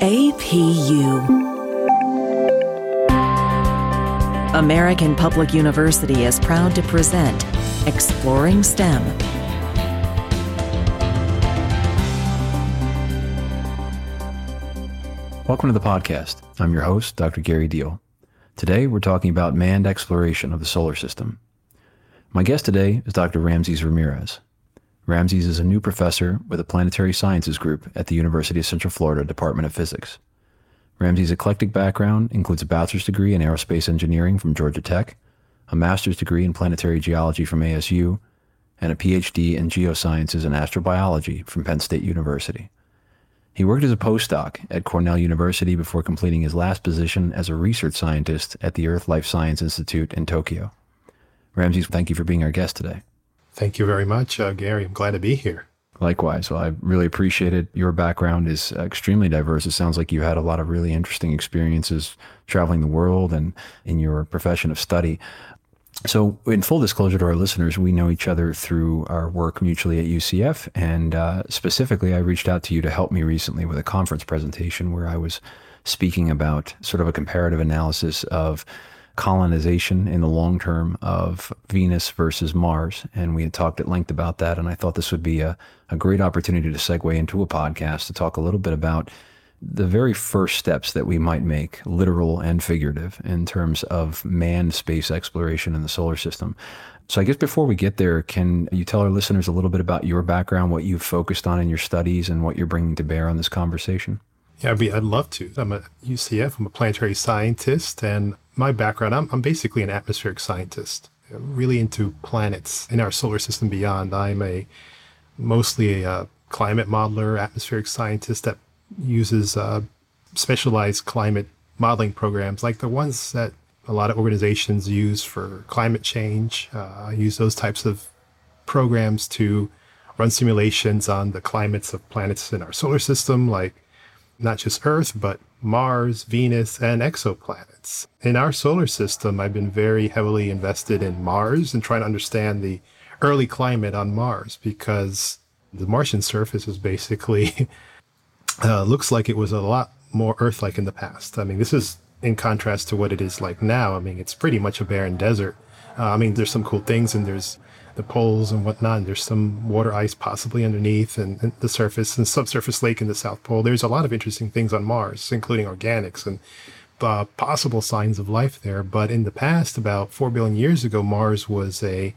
APU. American Public University is proud to present Exploring STEM. Welcome to the podcast. I'm your host, Dr. Gary Deal. Today, we're talking about manned exploration of the solar system. My guest today is Dr. Ramses Ramirez. Ramses is a new professor with the Planetary Sciences Group at the University of Central Florida Department of Physics. Ramses' eclectic background includes a bachelor's degree in aerospace engineering from Georgia Tech, a master's degree in planetary geology from ASU, and a PhD in geosciences and astrobiology from Penn State University. He worked as a postdoc at Cornell University before completing his last position as a research scientist at the Earth Life Science Institute in Tokyo. Ramses, thank you for being our guest today. Thank you very much, uh, Gary. I'm glad to be here. Likewise. Well, I really appreciate it. Your background is extremely diverse. It sounds like you had a lot of really interesting experiences traveling the world and in your profession of study. So, in full disclosure to our listeners, we know each other through our work mutually at UCF. And uh, specifically, I reached out to you to help me recently with a conference presentation where I was speaking about sort of a comparative analysis of colonization in the long term of Venus versus Mars. And we had talked at length about that. And I thought this would be a, a great opportunity to segue into a podcast to talk a little bit about the very first steps that we might make, literal and figurative, in terms of manned space exploration in the solar system. So, I guess before we get there, can you tell our listeners a little bit about your background, what you've focused on in your studies, and what you're bringing to bear on this conversation? Yeah, I'd, be, I'd love to. I'm a UCF, I'm a planetary scientist, and my background, I'm, I'm basically an atmospheric scientist, really into planets in our solar system beyond. I'm a mostly a uh, climate modeler, atmospheric scientist that uses uh, specialized climate modeling programs like the ones that a lot of organizations use for climate change. Uh, I use those types of programs to run simulations on the climates of planets in our solar system, like not just Earth, but Mars, Venus, and exoplanets. In our solar system, I've been very heavily invested in Mars and trying to understand the early climate on Mars because the Martian surface is basically uh, looks like it was a lot more Earth-like in the past. I mean, this is in contrast to what it is like now. I mean, it's pretty much a barren desert. Uh, I mean, there's some cool things and there's the poles and whatnot. And there's some water ice possibly underneath and, and, the surface and subsurface lake in the South Pole. There's a lot of interesting things on Mars, including organics and uh, possible signs of life there. But in the past, about 4 billion years ago, Mars was a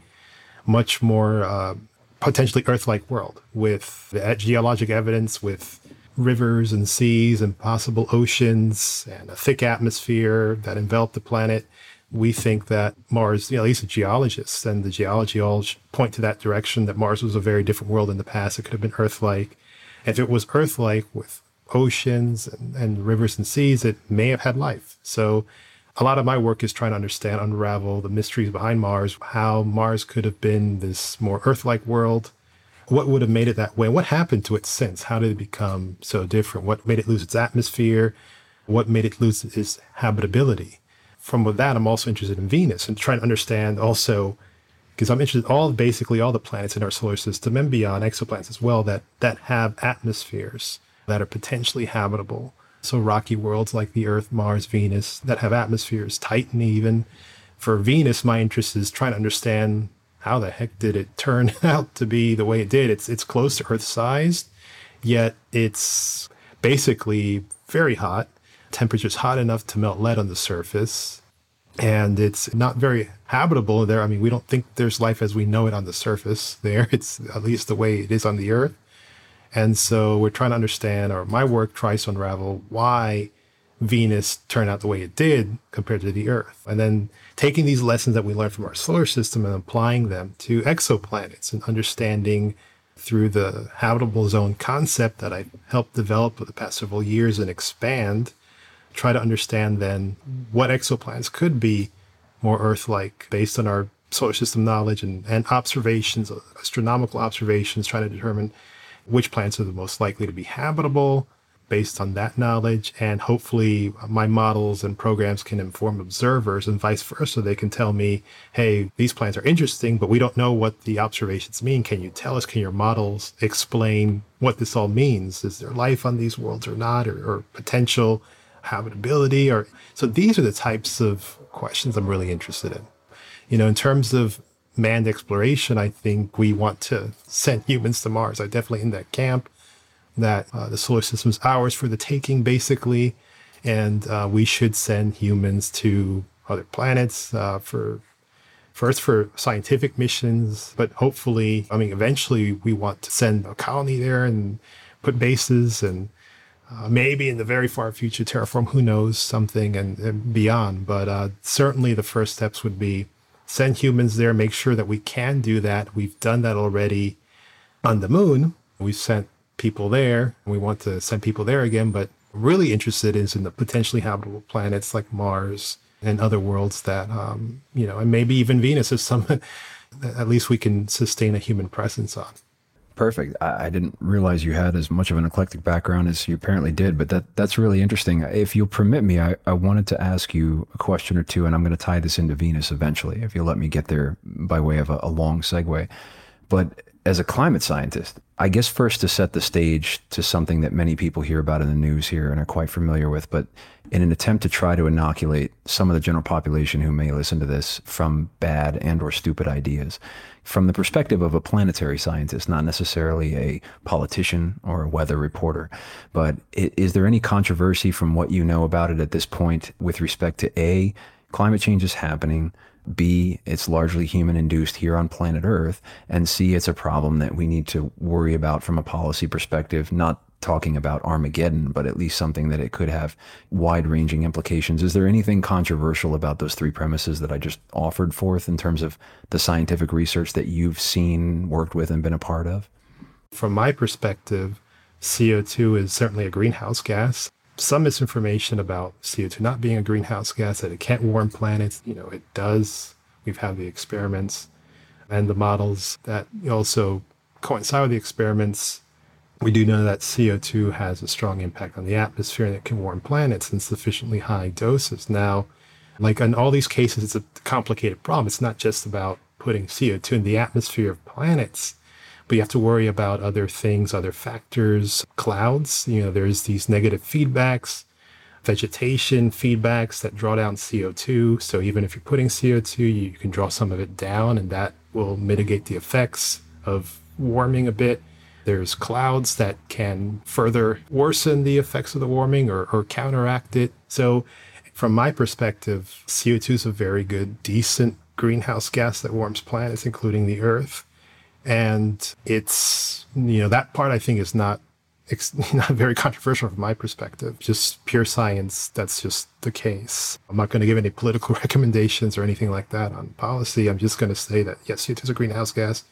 much more uh, potentially Earth like world with geologic evidence, with rivers and seas and possible oceans and a thick atmosphere that enveloped the planet we think that Mars, you know, at least the geologists and the geology all point to that direction that Mars was a very different world in the past. It could have been Earth like. If it was Earth like with oceans and, and rivers and seas, it may have had life. So a lot of my work is trying to understand, unravel the mysteries behind Mars, how Mars could have been this more Earth like world. What would have made it that way? What happened to it since? How did it become so different? What made it lose its atmosphere? What made it lose its habitability? From that, I'm also interested in Venus and trying to understand also because I'm interested in all basically all the planets in our solar system and beyond exoplanets as well that that have atmospheres that are potentially habitable. So rocky worlds like the Earth, Mars, Venus that have atmospheres, Titan even. For Venus, my interest is trying to understand how the heck did it turn out to be the way it did. It's it's close to Earth sized, yet it's basically very hot temperature's hot enough to melt lead on the surface. And it's not very habitable there. I mean, we don't think there's life as we know it on the surface there. It's at least the way it is on the Earth. And so we're trying to understand, or my work tries to unravel why Venus turned out the way it did compared to the Earth. And then taking these lessons that we learned from our solar system and applying them to exoplanets and understanding through the habitable zone concept that I helped develop for the past several years and expand try to understand then what exoplanets could be more Earth like based on our solar system knowledge and, and observations, astronomical observations, trying to determine which planets are the most likely to be habitable, based on that knowledge. And hopefully, my models and programs can inform observers and vice versa. They can tell me, hey, these plants are interesting, but we don't know what the observations mean. Can you tell us? Can your models explain what this all means? Is there life on these worlds or not, or, or potential habitability? Or so these are the types of questions I'm really interested in. You know, in terms of manned exploration, I think we want to send humans to Mars. I'm definitely in that camp that uh, the solar system is ours for the taking, basically, and uh, we should send humans to other planets uh, for first for scientific missions, but hopefully, I mean, eventually, we want to send a colony there and put bases and. Uh, maybe in the very far future, terraform, who knows, something and, and beyond. But uh, certainly the first steps would be send humans there, make sure that we can do that. We've done that already on the moon. We've sent people there. We want to send people there again, but really interested is in the potentially habitable planets like Mars and other worlds that, um, you know, and maybe even Venus is some, at least we can sustain a human presence on. Perfect. I, I, didn't realize you had as much of an eclectic background as you apparently did, but that that's really interesting. If you'll permit me, I, I wanted to ask you a question or two, and I'm going to tie this into Venus eventually, if you'll let me get there by way of a, a long segue. But as a climate scientist, I guess first to set the stage to something that many people hear about in the news here and are quite familiar with, but in an attempt to try to inoculate some of the general population who may listen to this from bad and or stupid ideas from the perspective of a planetary scientist, not necessarily a politician or a weather reporter. But is there any controversy from what you know about it at this point with respect to A, climate change is happening? B, it's largely human induced here on planet Earth. And C, it's a problem that we need to worry about from a policy perspective, not talking about Armageddon, but at least something that it could have wide ranging implications. Is there anything controversial about those three premises that I just offered forth in terms of the scientific research that you've seen, worked with, and been a part of? From my perspective, CO2 is certainly a greenhouse gas some misinformation about CO2 not being a greenhouse gas, that it can't warm planets. You know, it does. We've had the experiments and the models that also coincide with the experiments. We do know that CO2 has a strong impact on the atmosphere and it can warm planets in sufficiently high doses. Now, like in all these cases, it's a complicated problem. It's not just about putting CO2 in the atmosphere of planets but you have to worry about other things, other factors, clouds. You know, there's these negative feedbacks, vegetation feedbacks that draw down CO2. So even if you're putting CO2, you can draw some of it down, and that will mitigate the effects of warming a bit. There's clouds that can further worsen the effects of the warming or, or counteract it. So, from my perspective, CO2 is a very good, decent greenhouse gas that warms planets, including the Earth. And it's, you know, that part I think is not, not very controversial from my perspective. Just pure science, that's just the case. I'm not going to give any political recommendations or anything like that on policy. I'm just going to say that, yes, CO2 is a greenhouse gas.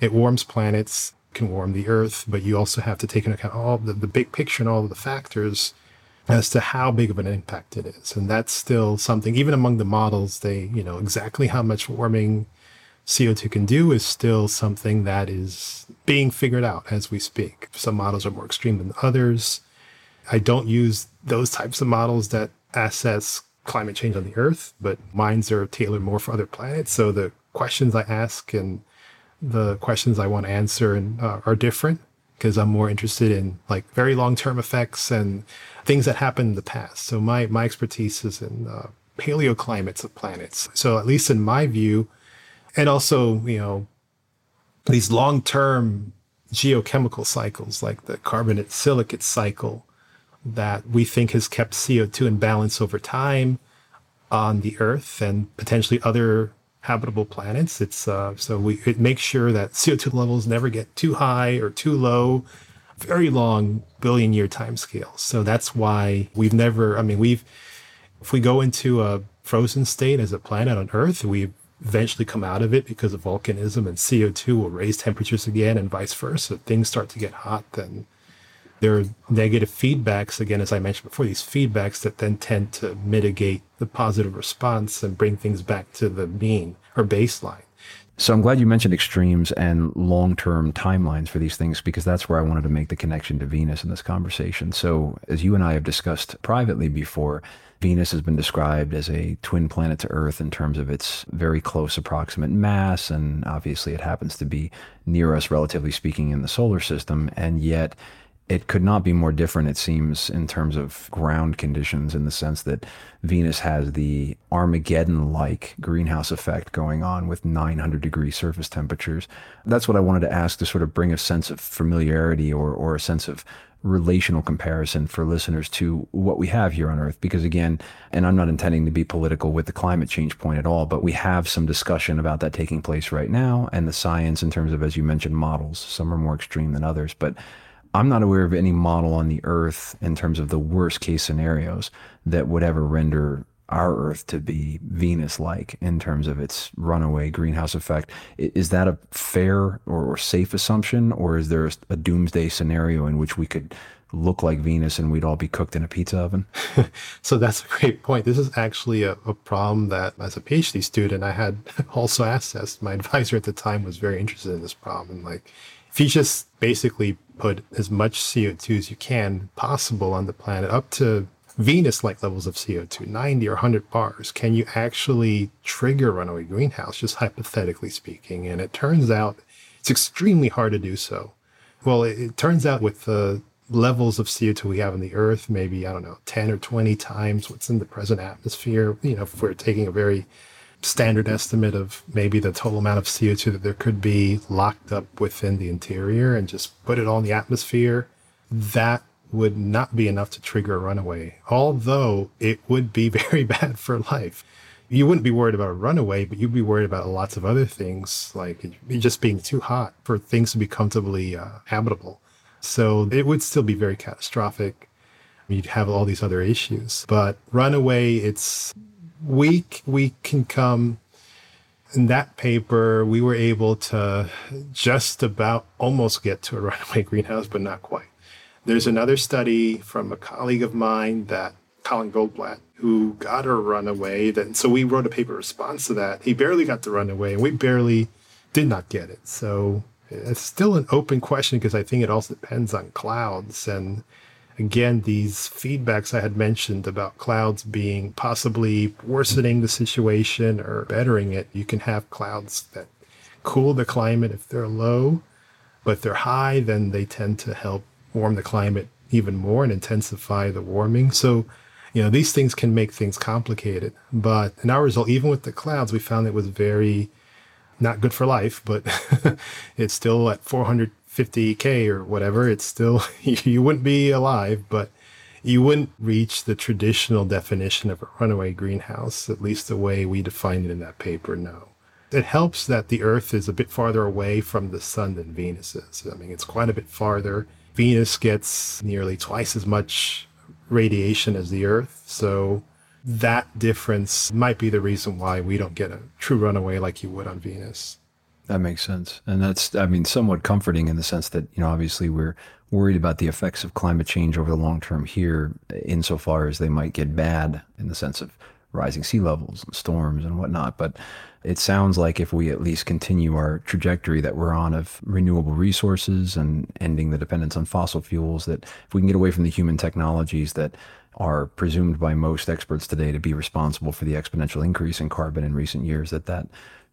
It warms planets, can warm the earth, but you also have to take into account all the, the big picture and all of the factors as to how big of an impact it is. And that's still something, even among the models, they, you know, exactly how much warming CO2 can do is still something that is being figured out as we speak. Some models are more extreme than others. I don't use those types of models that assess climate change on the Earth, but mines are tailored more for other planets. So the questions I ask and the questions I want to answer and, uh, are different because I'm more interested in like very long term effects and things that happened in the past. So my my expertise is in uh, paleoclimates of planets. So at least in my view, and also you know these long-term geochemical cycles like the carbonate silicate cycle that we think has kept CO2 in balance over time on the Earth and potentially other habitable planets. It's uh, so we it makes sure that CO2 levels never get too high or too low. Very long billion year time scales. So that's why we've never. I mean, we've if we go into a frozen state as a planet on Earth, we've eventually come out of it because of volcanism and CO2 will raise temperatures again and vice versa. Things start to get hot, then there are negative feedbacks, again, as I mentioned before, these feedbacks that then tend to mitigate the positive response and bring things back to the mean or baseline. So I'm glad you mentioned extremes and long-term timelines for these things because that's where I wanted to make the connection to Venus in this conversation. So as you and I have discussed privately before, Venus has been described as a twin planet to Earth in terms of its very close approximate mass. And obviously, it happens to be near us, relatively speaking, in the solar system. And yet, it could not be more different, it seems, in terms of ground conditions, in the sense that Venus has the Armageddon like greenhouse effect going on with 900 degree surface temperatures. That's what I wanted to ask to sort of bring a sense of familiarity or, or a sense of relational comparison for listeners to what we have here on Earth. Because again, and I'm not intending to be political with the climate change point at all, but we have some discussion about that taking place right now and the science in terms of, as you mentioned, models. Some are more extreme than others. But I'm not aware of any model on the earth in terms of the worst case scenarios that would ever render our Earth to be Venus like in terms of its runaway greenhouse effect. Is that a fair or, safe assumption, or is there a, doomsday scenario in which we could look like Venus and we'd all be cooked in a pizza oven? so that's a great point. This is actually a, a, problem that, as a PhD student, I had also assessed. My advisor at the time was very interested in this problem. and Like, if you just basically put as much CO2 as you can possible on the planet up to Venus like levels of CO2, 90 or 100 bars, can you actually trigger runaway greenhouse, just hypothetically speaking? And it turns out it's extremely hard to do so. Well, it, it turns out with the levels of CO2 we have on the Earth, maybe, I don't know, 10 or 20 times what's in the present atmosphere, you know, if we're taking a very standard estimate of maybe the total amount of CO2 that there could be locked up within the interior and just put it in the atmosphere, that would not be enough to trigger a runaway, although it would be very bad for life. You wouldn't be worried about a runaway, but you'd be worried about lots of other things, like just being too hot for things to be comfortably uh, habitable. So it would still be very catastrophic. You'd have all these other issues. But runaway, it's weak we can come. In that paper we were able to just about almost get to a runaway greenhouse but not quite. There's another study from a colleague of mine that colin goldblatt who got a runaway that so we wrote a paper response to that. He barely got the runaway and we barely did not get it. So it's still an open question because i think it also depends on clouds and again, these feedbacks I had mentioned about clouds being possibly worsening the situation or bettering it. You can have clouds that cool the climate if they're low, but if they're high, then they tend to help warm the climate even more and intensify the warming. So, you know, these things can make things complicated. But in our result, even with the clouds, we found it was very not good for life, but it's still at 400 50k or whatever, it's still you wouldn't be alive, but you wouldn't reach the traditional definition of a runaway greenhouse, at least the way we define it in that paper. No. It helps that the Earth is a bit farther away from the sun than Venus is. I mean, it's quite a bit farther. Venus gets nearly twice as much radiation as the Earth. So that difference might be the reason why we don't get a true runaway like you would on Venus. That makes sense. And that's, I mean, somewhat comforting in the sense that, you know, obviously we're worried about the effects of climate change over the long term here, insofar as they might get bad in the sense of rising sea levels and storms and whatnot. But it sounds like if we at least continue our trajectory that we're on of renewable resources and ending the dependence on fossil fuels, that if we can get away from the human technologies that are presumed by most experts today to be responsible for the exponential increase in carbon in recent years, that that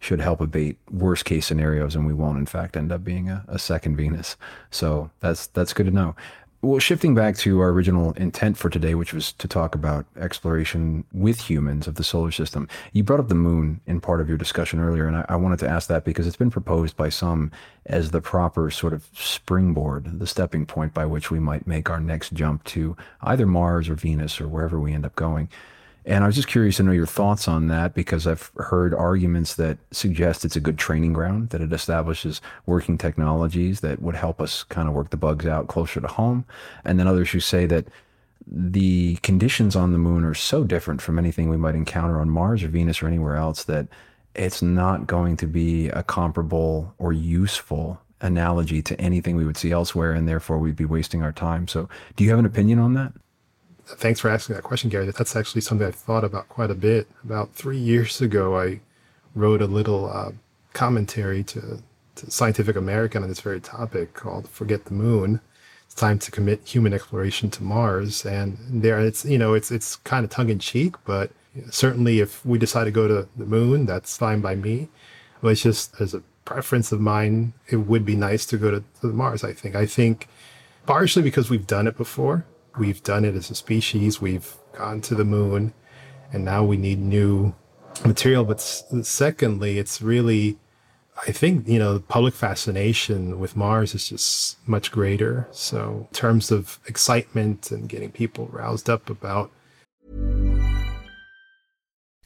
should help abate worst case scenarios, and we won't, in fact, end up being a, a second Venus. So that's that's good to know. Well, shifting back to our original intent for today, which was to talk about exploration with humans of the solar system, you brought up the moon in part of your discussion earlier, and I, I, wanted to ask that because it's been proposed by some as the proper sort of springboard, the stepping point by which we might make our next jump to either Mars or Venus or wherever we end up going. And I was just curious to know your thoughts on that because I've heard arguments that suggest it's a good training ground, that it establishes working technologies that would help us kind of work the bugs out closer to home. And then others who say that the conditions on the moon are so different from anything we might encounter on Mars or Venus or anywhere else that it's not going to be a comparable or useful analogy to anything we would see elsewhere, and therefore we'd be wasting our time. So, do you have an opinion on that? Thanks for asking that question, Gary. That's actually something I've thought about quite a bit. About three years ago, I wrote a little uh, commentary to, to Scientific American on this very topic called "Forget the Moon." It's time to commit human exploration to Mars, and there it's you know it's it's kind of tongue in cheek, but certainly if we decide to go to the moon, that's fine by me. But it's just as a preference of mine, it would be nice to go to, to Mars. I think. I think partially because we've done it before. We've done it as a species. We've gone to the moon, and now we need new material. But secondly, it's really, I think, you know, the public fascination with Mars is just much greater. So, in terms of excitement and getting people roused up about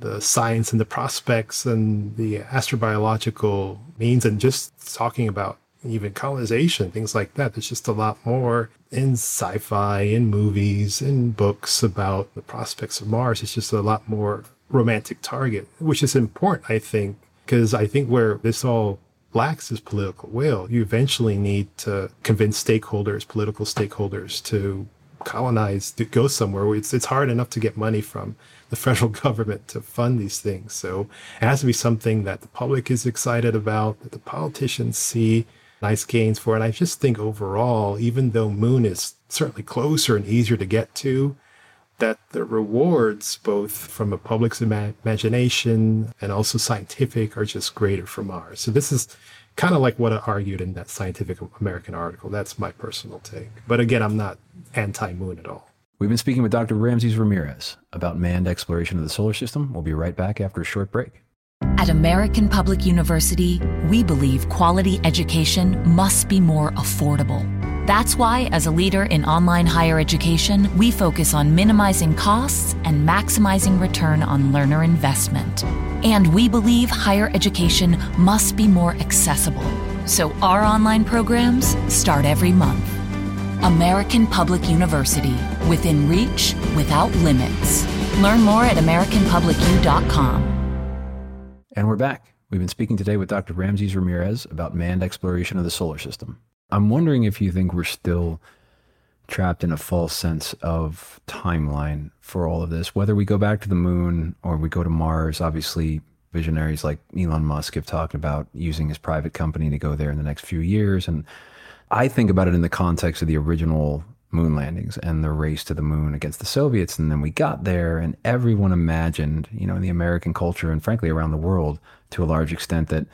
The science and the prospects and the astrobiological means and just talking about even colonization, things like that. There's just a lot more in sci fi, in movies, in books about the prospects of Mars. It's just a lot more romantic target, which is important, I think, because I think where this all lacks is political will. You eventually need to convince stakeholders, political stakeholders, to colonize, to go somewhere. It's, it's hard enough to get money from the federal government to fund these things. So it has to be something that the public is excited about, that the politicians see nice gains for. And I just think overall, even though Moon is certainly closer and easier to get to, that the rewards, both from a public's imagination and also scientific, are just greater for Mars. So this is kind of like what I argued in that Scientific American article. That's my personal take. But again, I'm not anti moon at all. We've been speaking with Dr. Ramses Ramirez about manned exploration of the solar system. We'll be right back after a short break. At American Public University, we believe quality education must be more affordable. That's why, as a leader in online higher education, we focus on minimizing costs and maximizing return on learner investment. And we believe higher education must be more accessible. So our online programs start every month. American Public University, within reach, without limits. Learn more at AmericanPublicU.com. And we're back. We've been speaking today with Dr. Ramses Ramirez about manned exploration of the solar system. I'm wondering if you think we're still trapped in a false sense of timeline for all of this, whether we go back to the moon or we go to Mars. Obviously, visionaries like Elon Musk have talked about using his private company to go there in the next few years. And I think about it in the context of the original moon landings and the race to the moon against the Soviets. And then we got there, and everyone imagined, you know, in the American culture and frankly around the world to a large extent, that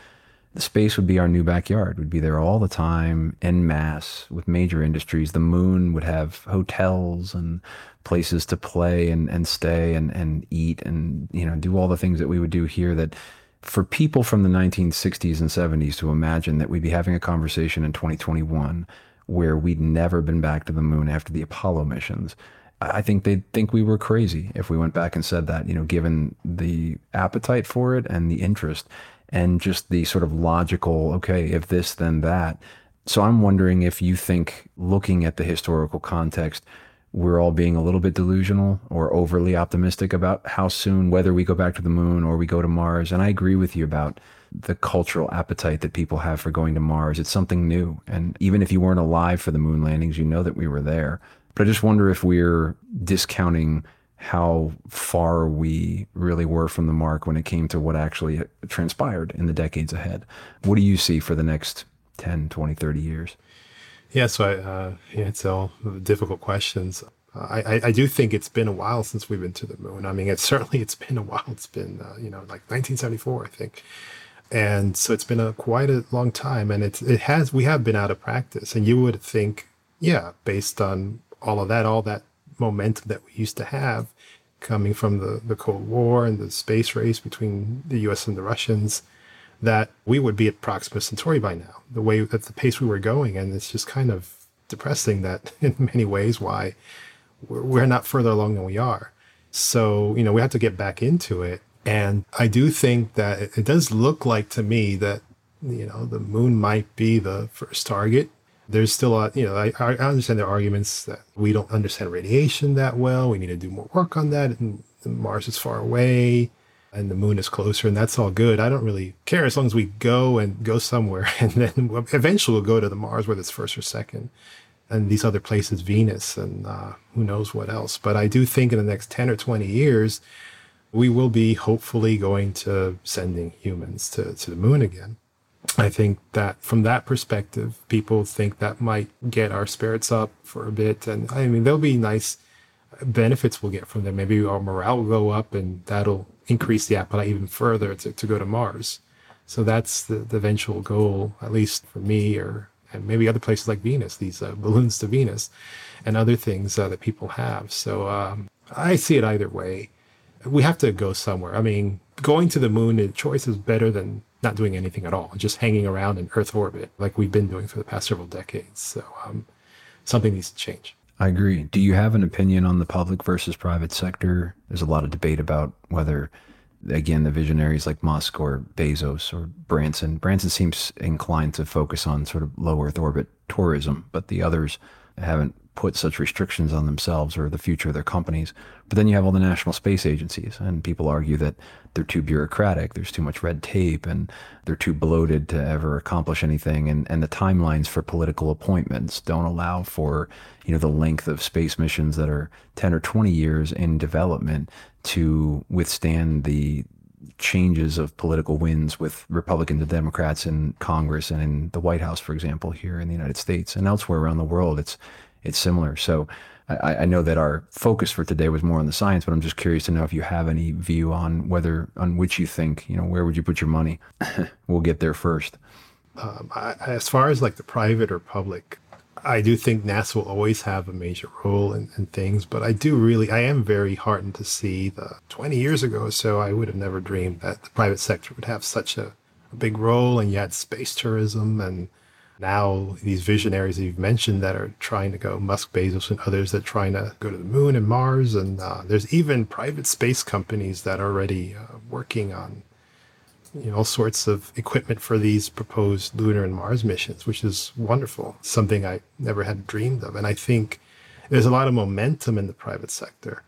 the space would be our new backyard. We'd be there all the time en masse with major industries. The moon would have hotels and places to play and, and stay and, and eat and, you know, do all the things that we would do here that for people from the 1960s and 70s to imagine that we'd be having a conversation in 2021 where we'd never been back to the moon after the Apollo missions, I think they'd think we were crazy if we went back and said that, you know, given the appetite for it and the interest and just the sort of logical, okay, if this, then that. So I'm wondering if you think, looking at the historical context, we're all being a little bit delusional or overly optimistic about how soon, whether we go back to the moon or we go to Mars. And I agree with you about the cultural appetite that people have for going to Mars. It's something new. And even if you weren't alive for the moon landings, you know that we were there. But I just wonder if we're discounting how far we really were from the mark when it came to what actually transpired in the decades ahead. What do you see for the next 10, 20, 30 years? Yeah, so I, uh, yeah, it's all difficult questions. I, I, I, do think it's been a while since we've been to the moon. I mean, it's certainly it's been a while. It's been uh, you know like 1974, I think, and so it's been a quite a long time. And it's it has we have been out of practice. And you would think, yeah, based on all of that, all that momentum that we used to have, coming from the the Cold War and the space race between the U.S. and the Russians, that we would be at Proxima Centauri by now, the way at the pace we were going. And it's just kind of depressing that in many ways why we're, not further along than we are. So, you know, we have to get back into it. And I do think that it does look like to me that, you know, the moon might be the first target. There's still a you know, I, I understand the arguments that we don't understand radiation that well. We need to do more work on that. And, and Mars is far away and the moon is closer and that's all good. I don't really care as long as we go and go somewhere and then eventually we'll go to the Mars, whether it's first or second and these other places, Venus and uh, who knows what else. But I do think in the next 10 or 20 years, we will be hopefully going to sending humans to, to the moon again. I think that from that perspective, people think that might get our spirits up for a bit. And I mean, there'll be nice benefits we'll get from them. Maybe our morale will go up and that'll increase the appetite even further to, to go to Mars. So that's the, the eventual goal, at least for me, or and maybe other places like Venus, these uh, balloons to Venus, and other things uh, that people have. So um, I see it either way. We have to go somewhere. I mean, going to the moon, the choice is better than not doing anything at all, just hanging around in Earth orbit like we've been doing for the past several decades. So um, something needs to change. I agree. Do you have an opinion on the public versus private sector? There's a lot of debate about whether, again, the visionaries like Musk or Bezos or Branson. Branson seems inclined to focus on sort of low Earth orbit tourism, but the others haven't put such restrictions on themselves or the future of their companies. But then you have all the national space agencies, and people argue that they're too bureaucratic, there's too much red tape, and they're too bloated to ever accomplish anything. And, and the timelines for political appointments don't allow for you know the length of space missions that are 10 or 20 years in development to withstand the changes of political winds with Republicans and Democrats in Congress and in the White House, for example, here in the United States and elsewhere around the world. It's it's similar. So I, I, know that our focus for today was more on the science, but I'm just curious to know if you have any view on whether on which you think you know where would you put your money. we'll get there first. Um, I, as far as like the private or public, I do think NASA will always have a major role in, in, things, but I do really, I am very heartened to see the 20 years ago or so, I would have never dreamed that the private sector would have such a, a big role. And you had space tourism and now these visionaries that you've mentioned that are trying to go, Musk, Bezos, and others that are trying to go to the moon and Mars. And uh, there's even private space companies that are already uh, working on you know, all sorts of equipment for these proposed lunar and Mars missions, which is wonderful. Something I never had dreamed of. And I think there's a lot of momentum in the private sector.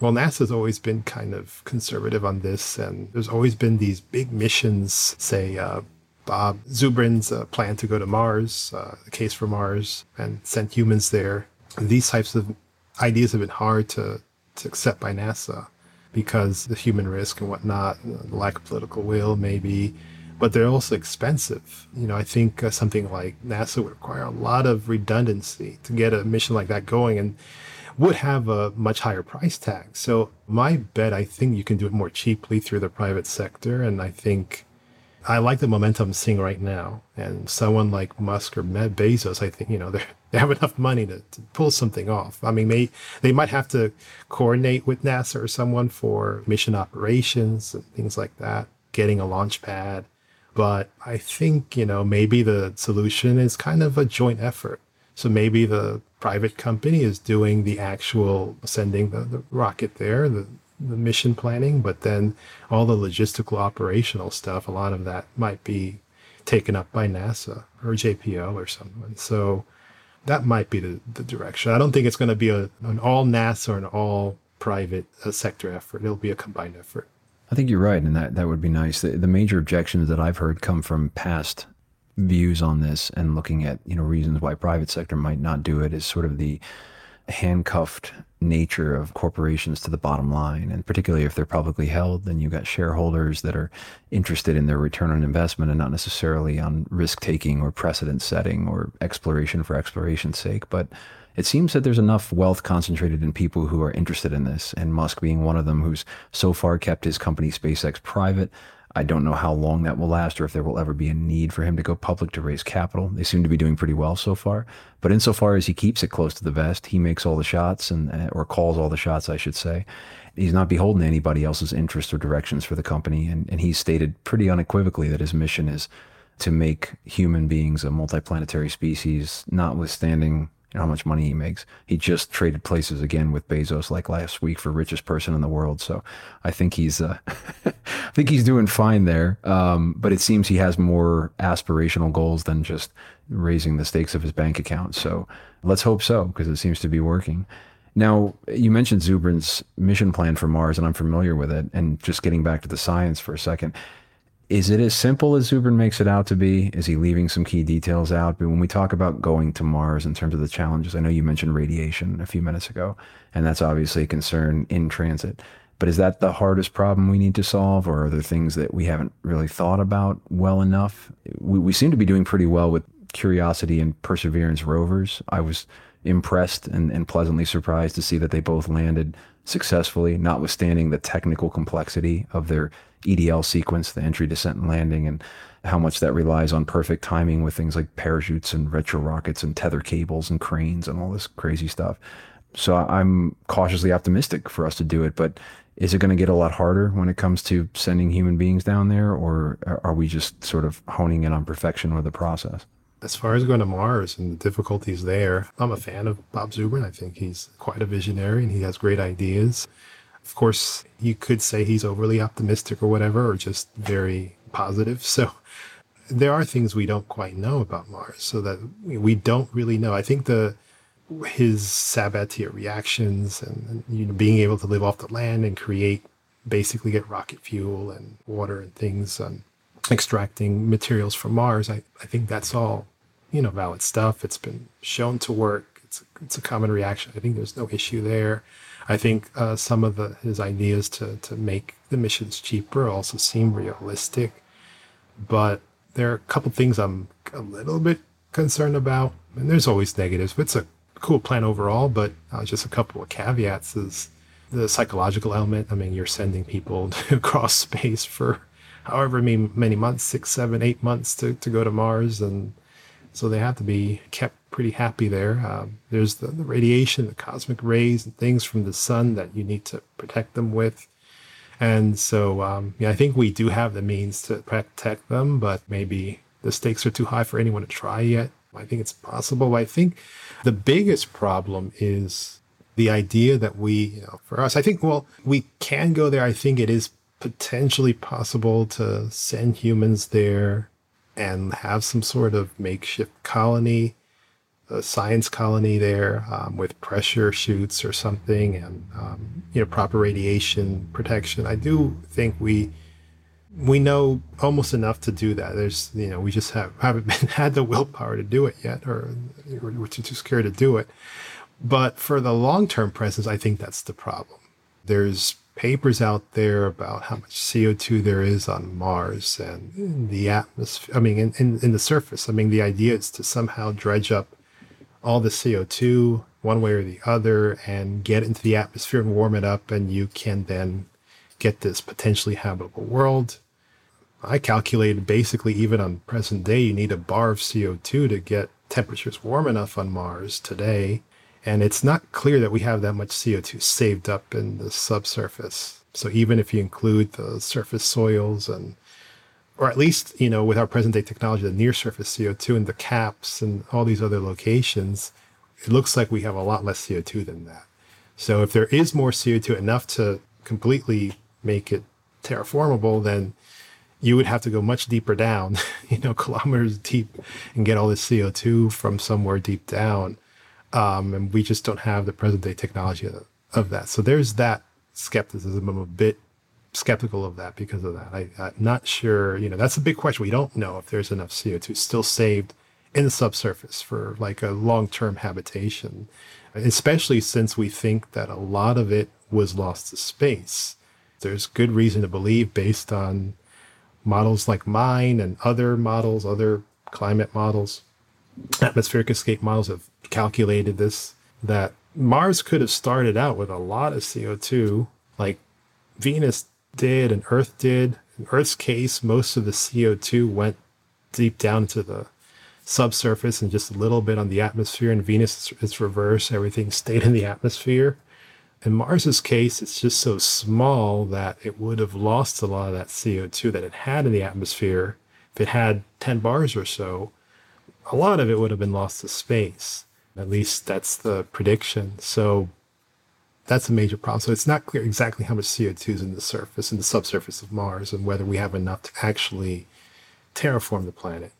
Well, NASA's always been kind of conservative on this, and there's always been these big missions, say, uh, Bob Zubrin's uh, plan to go to Mars, uh, the case for Mars, and send humans there. And these types of ideas have been hard to, to accept by NASA because the human risk and whatnot, the lack of political will, maybe. But they're also expensive. You know, I think uh, something like NASA would require a lot of redundancy to get a mission like that going and would have a much higher price tag. So, my bet, I think you can do it more cheaply through the private sector. And I think I like the momentum I'm seeing right now. And someone like Musk or Bezos, I think, you know, they have enough money to, to pull something off. I mean, they, they might have to coordinate with NASA or someone for mission operations and things like that, getting a launch pad. But I think, you know, maybe the solution is kind of a joint effort. So maybe the private company is doing the actual sending the, the rocket there, the, the mission planning, but then all the logistical operational stuff, a lot of that might be taken up by NASA or JPL or someone. So that might be the, the direction. I don't think it's going to be a, an all NASA or an all private uh, sector effort. It'll be a combined effort. I think you're right, and that, that would be nice. The, the major objections that I've heard come from past views on this and looking at you know reasons why private sector might not do it is sort of the handcuffed nature of corporations to the bottom line. And particularly if they're publicly held, then you've got shareholders that are interested in their return on investment and not necessarily on risk taking or precedent setting or exploration for exploration's sake. But it seems that there's enough wealth concentrated in people who are interested in this, and Musk being one of them who's so far kept his company SpaceX private. I don't know how long that will last or if there will ever be a need for him to go public to raise capital. They seem to be doing pretty well so far. But insofar as he keeps it close to the vest, he makes all the shots and uh, or calls all the shots, I should say. He's not beholden to anybody else's interests or directions for the company. And, and he's stated pretty unequivocally that his mission is to make human beings a multiplanetary species, notwithstanding how much money he makes. He just traded places again with Bezos like last week for richest person in the world. So I think he's, uh, I think he's doing fine there. Um, but it seems he has more aspirational goals than just raising the stakes of his bank account. So let's hope so because it seems to be working. Now, you mentioned Zubrin's mission plan for Mars, and I'm familiar with it. And just getting back to the science for a second, is it as simple as Zubrin makes it out to be? Is he leaving some key details out? But when we talk about going to Mars in terms of the challenges, I know you mentioned radiation a few minutes ago, and that's obviously a concern in transit. But is that the hardest problem we need to solve, or are there things that we haven't really thought about well enough? We, we seem to be doing pretty well with Curiosity and Perseverance rovers. I was impressed and, and pleasantly surprised to see that they both landed successfully, notwithstanding the technical complexity of their EDL sequence, the entry, descent, and landing, and how much that relies on perfect timing with things like parachutes and retro rockets and tether cables and cranes and all this crazy stuff. So I'm cautiously optimistic for us to do it, but is it going to get a lot harder when it comes to sending human beings down there, or are we just sort of honing in on perfection with the process? as far as going to Mars and the difficulties there, I'm a fan of Bob Zubrin. I think he's quite a visionary and he has great ideas. Of course, you could say he's overly optimistic or whatever, or just very positive. So there are things we don't quite know about Mars, so that we don't really know. I think the his Sabatier reactions and, and you know being able to live off the land and create basically get rocket fuel and water and things and extracting materials from Mars. I, I think that's all you know, valid stuff. It's been shown to work. It's it's a common reaction. I think there's no issue there. I think uh, some of the his ideas to to make the missions cheaper also seem realistic, but there are a couple things I'm a little bit concerned about. And there's always negatives, it's a cool plan overall. But uh, just a couple of caveats is the psychological element. I mean, you're sending people across space for however many, many months, six, seven, eight months to, to go to Mars. And so they have to be kept pretty happy there. Um, there's the, the, radiation, the cosmic rays, and things from the sun that you need to protect them with. And so, um, yeah, I think we do have the means to protect them, but maybe the stakes are too high for anyone to try yet. I think it's possible. I think the biggest problem is the idea that we, you know, for us, I think, well, we can go there. I think it is potentially possible to send humans there and have some sort of makeshift colony, a science colony there um, with pressure chutes or something, and um, you know proper radiation protection. I do think we we know almost enough to do that. There's you know we just have haven't been, had the willpower to do it yet, or we're too, too scared to do it. But for the long term presence, I think that's the problem. There's papers out there about how much CO2 there is on Mars and in the atmosphere. I mean, in, in, in, the surface. I mean, the idea is to somehow dredge up all the CO2 one way or the other and get into the atmosphere and warm it up, and you can then get this potentially habitable world. I calculated basically, even on present day, you need a bar of CO2 to get temperatures warm enough on Mars today and it's not clear that we have that much CO2 saved up in the subsurface. So even if you include the surface soils and, or at least, you know, with our present day technology, the near surface CO2 and the caps and all these other locations, it looks like we have a lot less CO2 than that. So if there is more CO2 enough to completely make it terraformable, then you would have to go much deeper down, you know, kilometers deep and get all this CO2 from somewhere deep down. Um, and we just don't have the present day technology of, of, that. So there's that skepticism. I'm a bit skeptical of that because of that. I, am not sure, you know, that's a big question. We don't know if there's enough CO2 still saved in the subsurface for like a long term habitation, especially since we think that a lot of it was lost to space. There's good reason to believe, based on models like mine and other models, other climate models, atmospheric escape models have calculated this that Mars could have started out with a lot of CO2, like Venus did and Earth did. In Earth's case, most of the CO2 went deep down to the subsurface and just a little bit on the atmosphere. And Venus, it's reverse. Everything stayed in the atmosphere. In Mars's case, it's just so small that it would have lost a lot of that CO2 that it had in the atmosphere. If it had 10 bars or so, a lot of it would have been lost to space. At least that's the prediction. So that's a major problem. So it's not clear exactly how much CO2 is in the surface and the subsurface of Mars and whether we have enough to actually terraform the planet.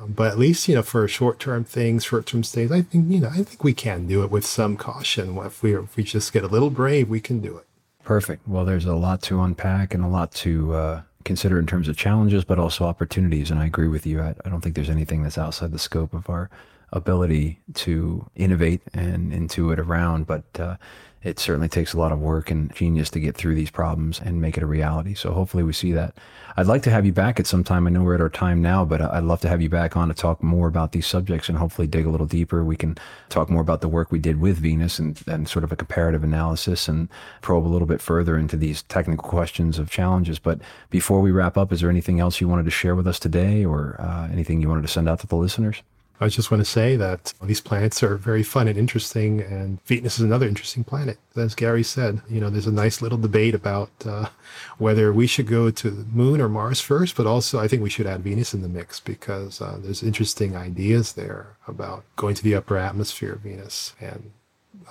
Um, but at least, you know, for short-term things, short-term stays, I think, you know, I think we can do it with some caution. If we, if we just get a little brave, we can do it. Perfect. Well, there's a lot to unpack and a lot to uh, consider in terms of challenges, but also opportunities. And I agree with you. I, I don't think there's anything that's outside the scope of our ability to innovate and intuit around. But uh, it certainly takes a lot of work and genius to get through these problems and make it a reality. So hopefully we see that. I'd like to have you back at some time. I know we're at our time now, but I'd love to have you back on to talk more about these subjects and hopefully dig a little deeper. We can talk more about the work we did with Venus and, and sort of a comparative analysis and probe a little bit further into these technical questions of challenges. But before we wrap up, is there anything else you wanted to share with us today or uh, anything you wanted to send out to the listeners? I just want to say that these planets are very fun and interesting, and Venus is another interesting planet. As Gary said, you know, there's a nice little debate about uh, whether we should go to the moon or Mars first, but also I think we should add Venus in the mix because uh, there's interesting ideas there about going to the upper atmosphere of Venus and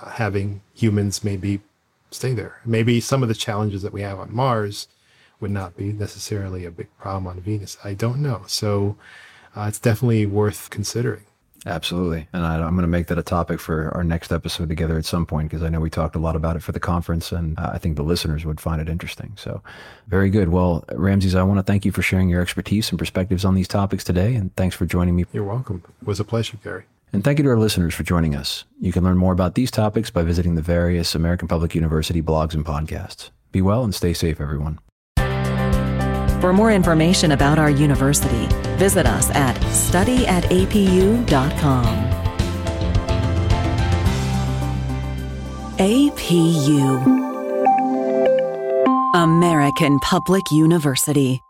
uh, having humans maybe stay there. Maybe some of the challenges that we have on Mars would not be necessarily a big problem on Venus. I don't know. So uh, it's definitely worth considering. Absolutely. And I, am going to make that a topic for our next episode together at some point because I know we talked a lot about it for the conference and uh, I think the listeners would find it interesting. So, very good. Well, Ramses, I want to thank you for sharing your expertise and perspectives on these topics today. And thanks for joining me. You're welcome. It was a pleasure, Gary. And thank you to our listeners for joining us. You can learn more about these topics by visiting the various American Public University blogs and podcasts. Be well and stay safe, everyone. For more information about our university, visit us at studyatapu.com. APU American Public University